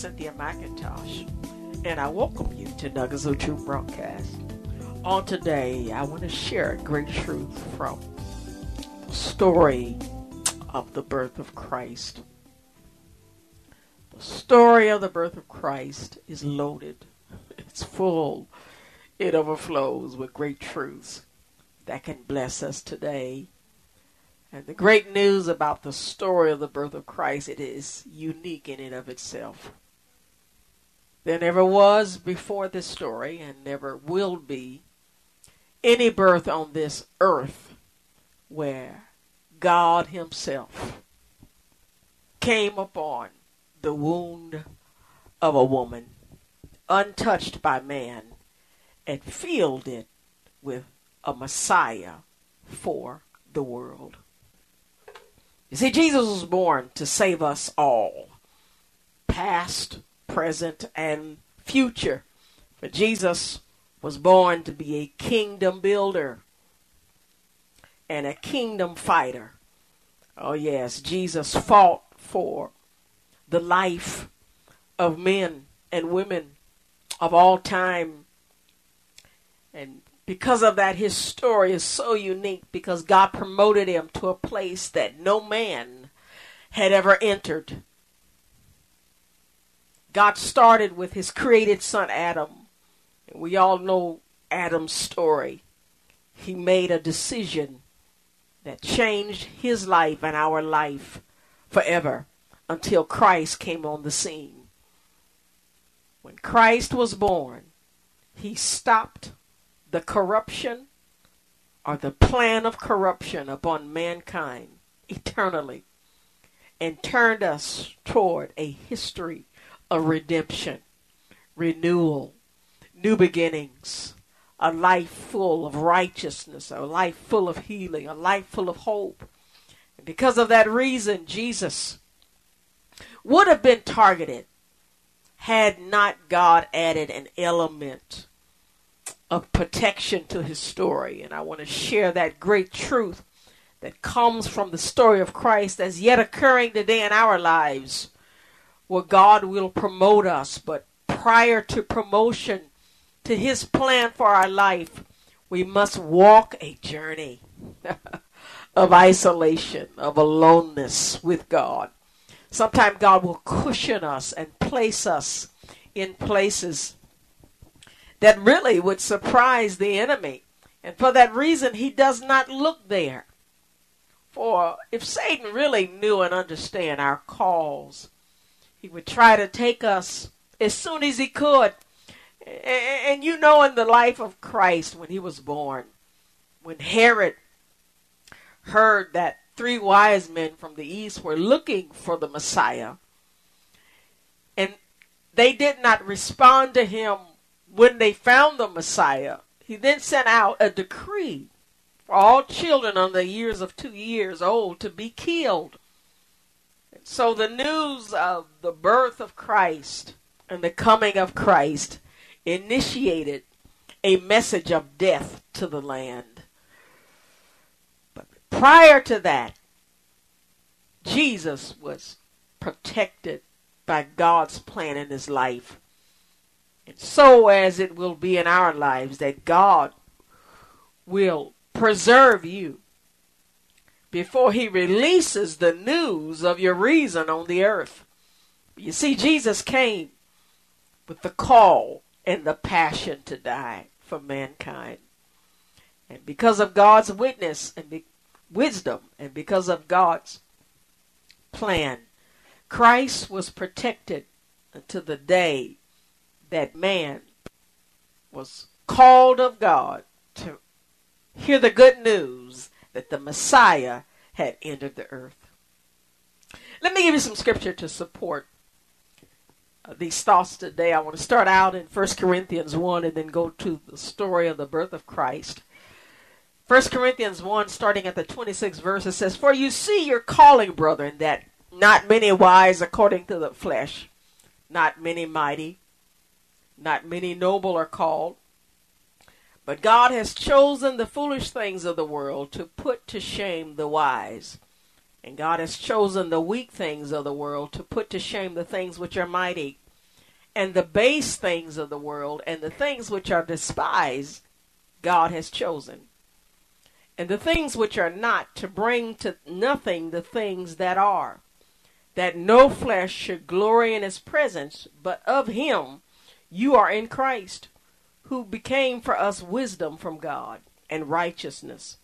Cynthia McIntosh, and I welcome you to Nuggets of Truth broadcast. On today, I want to share a great truth from the story of the birth of Christ. The story of the birth of Christ is loaded, it's full, it overflows with great truths that can bless us today. And the great news about the story of the birth of Christ, it is unique in and of itself. There never was before this story, and never will be, any birth on this earth where God Himself came upon the wound of a woman, untouched by man, and filled it with a Messiah for the world. You see, Jesus was born to save us all, past, present, and future. But Jesus was born to be a kingdom builder and a kingdom fighter. Oh, yes, Jesus fought for the life of men and women of all time. And because of that, his story is so unique because God promoted him to a place that no man had ever entered. God started with his created son Adam. And we all know Adam's story. He made a decision that changed his life and our life forever until Christ came on the scene. When Christ was born, he stopped the corruption or the plan of corruption upon mankind eternally and turned us toward a history of redemption, renewal, new beginnings, a life full of righteousness, a life full of healing, a life full of hope. And because of that reason, Jesus would have been targeted had not God added an element of protection to his story. And I want to share that great truth that comes from the story of Christ as yet occurring today in our lives, where God will promote us. But prior to promotion to his plan for our life, we must walk a journey of isolation, of aloneness with God. Sometimes God will cushion us and place us in places that really would surprise the enemy. And for that reason, he does not look there. For if Satan really knew and understand our calls, he would try to take us as soon as he could. And you know, in the life of Christ, when he was born, when Herod heard that three wise men from the east were looking for the Messiah, and they did not respond to him when they found the Messiah, he then sent out a decree for all children under the years of two years old to be killed. So the news of the birth of Christ and the coming of Christ initiated a message of death to the land. But prior to that, Jesus was protected by God's plan in his life. And so as it will be in our lives that God will preserve you before he releases the news of your reason on the earth. You see, Jesus came with the call and the passion to die for mankind. And because of God's witness and be- wisdom, and because of God's plan, Christ was protected until the day that man was called of God to hear the good news that the Messiah had entered the earth. Let me give you some scripture to support uh, these thoughts today. I want to start out in 1 Corinthians 1 and then go to the story of the birth of Christ. 1 Corinthians 1, starting at the 26th verse, it says, For you see your calling, brethren, that not many wise according to the flesh, not many mighty, not many noble are called. But God has chosen the foolish things of the world to put to shame the wise. And God has chosen the weak things of the world to put to shame the things which are mighty. And the base things of the world and the things which are despised, God has chosen. And the things which are not to bring to nothing the things that are, that no flesh should glory in his presence, but of him you are in Christ, who became for us wisdom from God, and righteousness,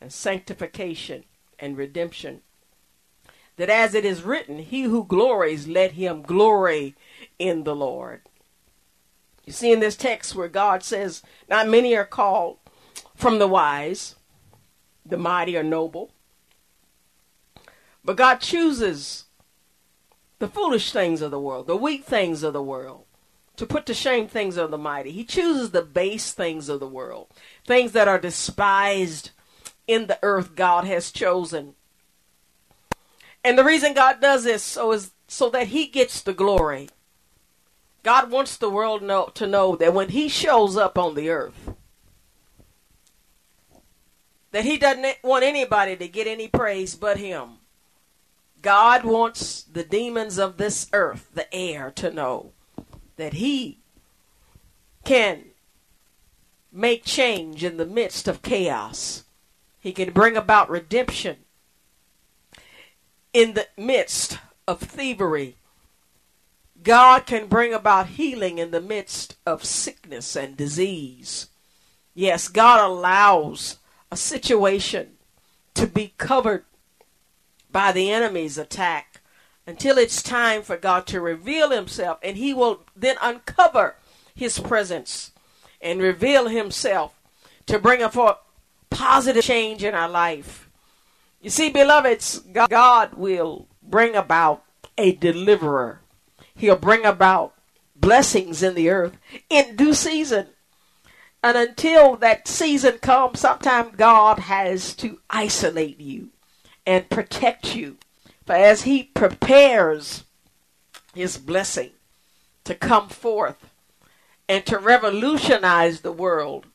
and sanctification, and redemption. That as it is written, He who glories, let him glory in the Lord. You see in this text where God says, Not many are called from the wise, the mighty or noble, but God chooses the foolish things of the world, the weak things of the world, to put to shame things of the mighty. He chooses the base things of the world, things that are despised in the earth God has chosen. And the reason God does this so is so that he gets the glory. God wants the world know, to know that when he shows up on the earth, that he doesn't want anybody to get any praise but him. God wants the demons of this earth, the air, to know that he can make change in the midst of chaos. He can bring about redemption in the midst of thievery. God can bring about healing in the midst of sickness and disease. Yes, God allows a situation to be covered by the enemy's attack until it's time for God to reveal himself and he will then uncover his presence and reveal himself to bring about positive change in our life. You see, beloveds, God will bring about a deliverer. He'll bring about blessings in the earth in due season. And until that season comes, sometimes God has to isolate you and protect you for as he prepares his blessing to come forth and to revolutionize the world,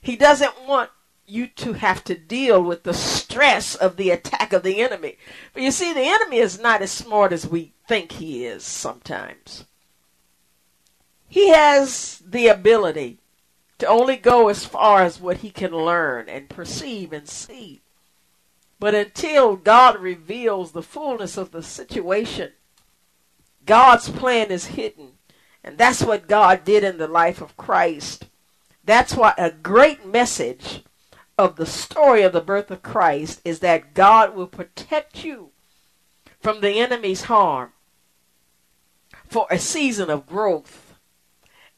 he doesn't want you to have to deal with the stress of the attack of the enemy. But you see, the enemy is not as smart as we think he is sometimes. He has the ability to only go as far as what he can learn and perceive and see. But until God reveals the fullness of the situation, God's plan is hidden. And that's what God did in the life of Christ. That's why a great message of the story of the birth of Christ is that God will protect you from the enemy's harm for a season of growth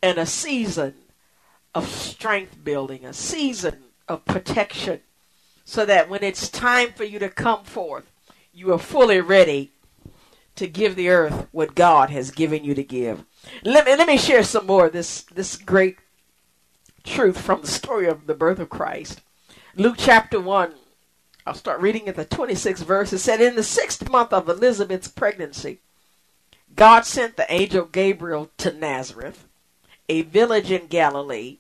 and a season of strength building, a season of protection so that when it's time for you to come forth, you are fully ready to give the earth what God has given you to give. Let me, let me share some more of this, this great truth from the story of the birth of Christ. Luke chapter 1, I'll start reading at the 26th verse. It said, In the sixth month of Elizabeth's pregnancy, God sent the angel Gabriel to Nazareth, a village in Galilee,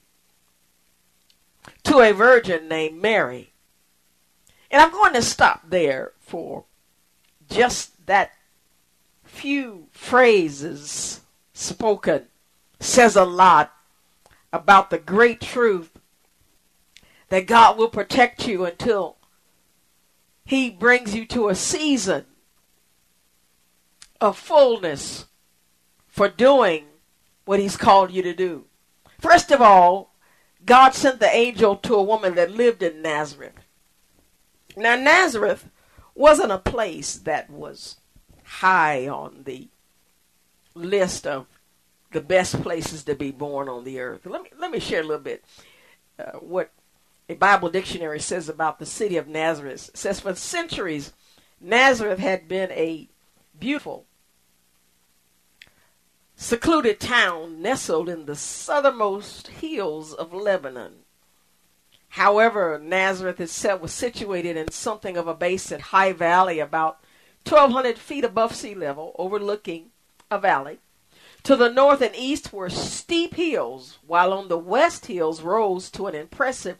to a virgin named Mary and I'm going to stop there for just that few phrases spoken says a lot about the great truth that God will protect you until He brings you to a season of fullness for doing what He's called you to do. First of all, God sent the angel to a woman that lived in Nazareth. Now, Nazareth wasn't a place that was high on the list of the best places to be born on the earth. Let me let me share a little bit uh, what a Bible dictionary says about the city of Nazareth. It says for centuries, Nazareth had been a beautiful, secluded town nestled in the southernmost hills of Lebanon. However, Nazareth itself was situated in something of a basin high valley about 1,200 feet above sea level, overlooking a valley. To the north and east were steep hills, while on the west hills rose to an impressive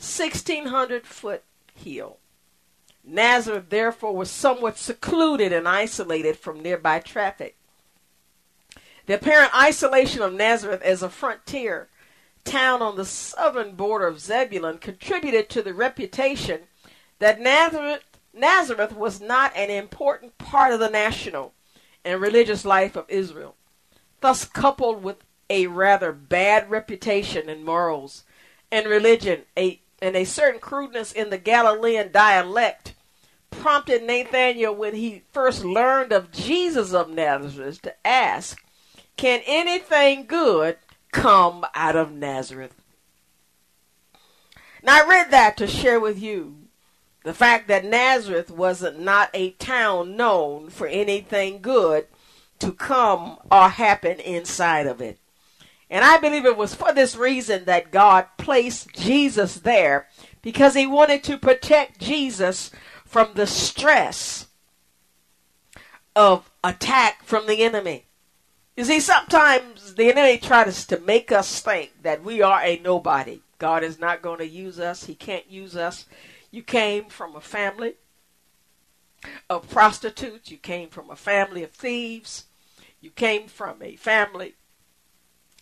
1,600 foot hill. Nazareth, therefore, was somewhat secluded and isolated from nearby traffic. The apparent isolation of Nazareth as a frontier town on the southern border of Zebulun contributed to the reputation that Nazareth, Nazareth was not an important part of the national and religious life of Israel. Thus, coupled with a rather bad reputation in morals and religion, a, and a certain crudeness in the Galilean dialect, prompted Nathanael, when he first learned of Jesus of Nazareth, to ask, Can anything good come out of Nazareth? Now, I read that to share with you the fact that Nazareth was not a town known for anything good to come or happen inside of it. And I believe it was for this reason that God placed Jesus there because he wanted to protect Jesus from the stress of attack from the enemy. You see, sometimes the enemy tries to make us think that we are a nobody. God is not going to use us. He can't use us. You came from a family of prostitutes. You came from a family of thieves. You came from a family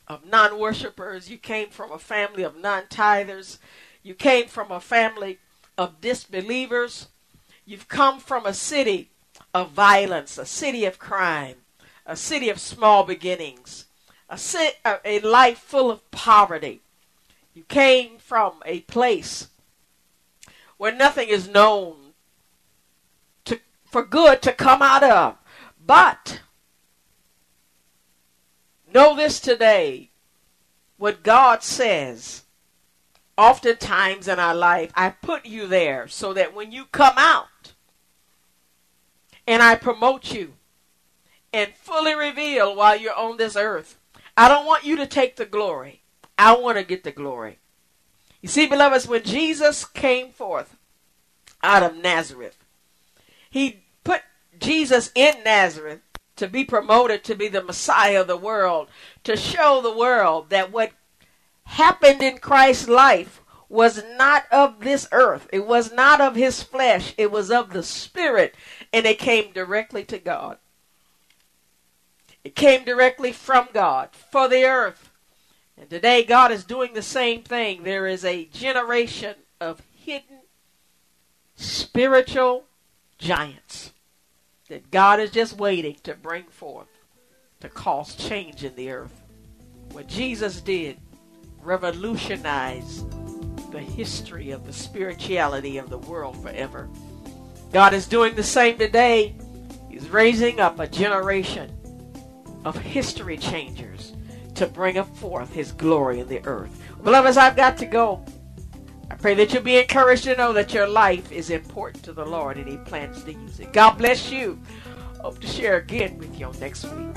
of non worshippers. You came from a family of non tithers. You came from a family of disbelievers. You've come from a city of violence, a city of crime, a city of small beginnings, a, a life full of poverty. You came from a place where nothing is known to, for good to come out of. But Know this today. What God says, oftentimes in our life, I put you there so that when you come out and I promote you and fully reveal while you're on this earth, I don't want you to take the glory. I want to get the glory. You see, beloveds, when Jesus came forth out of Nazareth, he put Jesus in Nazareth to be promoted to be the Messiah of the world, to show the world that what happened in Christ's life was not of this earth. It was not of his flesh. It was of the Spirit, and it came directly to God. It came directly from God for the earth. And today, God is doing the same thing. There is a generation of hidden spiritual giants that God is just waiting to bring forth to cause change in the earth. What Jesus did revolutionized the history of the spirituality of the world forever. God is doing the same today. He's raising up a generation of history changers to bring forth his glory in the earth. Beloveds, I've got to go. I pray that you'll be encouraged to know that your life is important to the Lord and He plans to use it. God bless you. Hope to share again with you next week.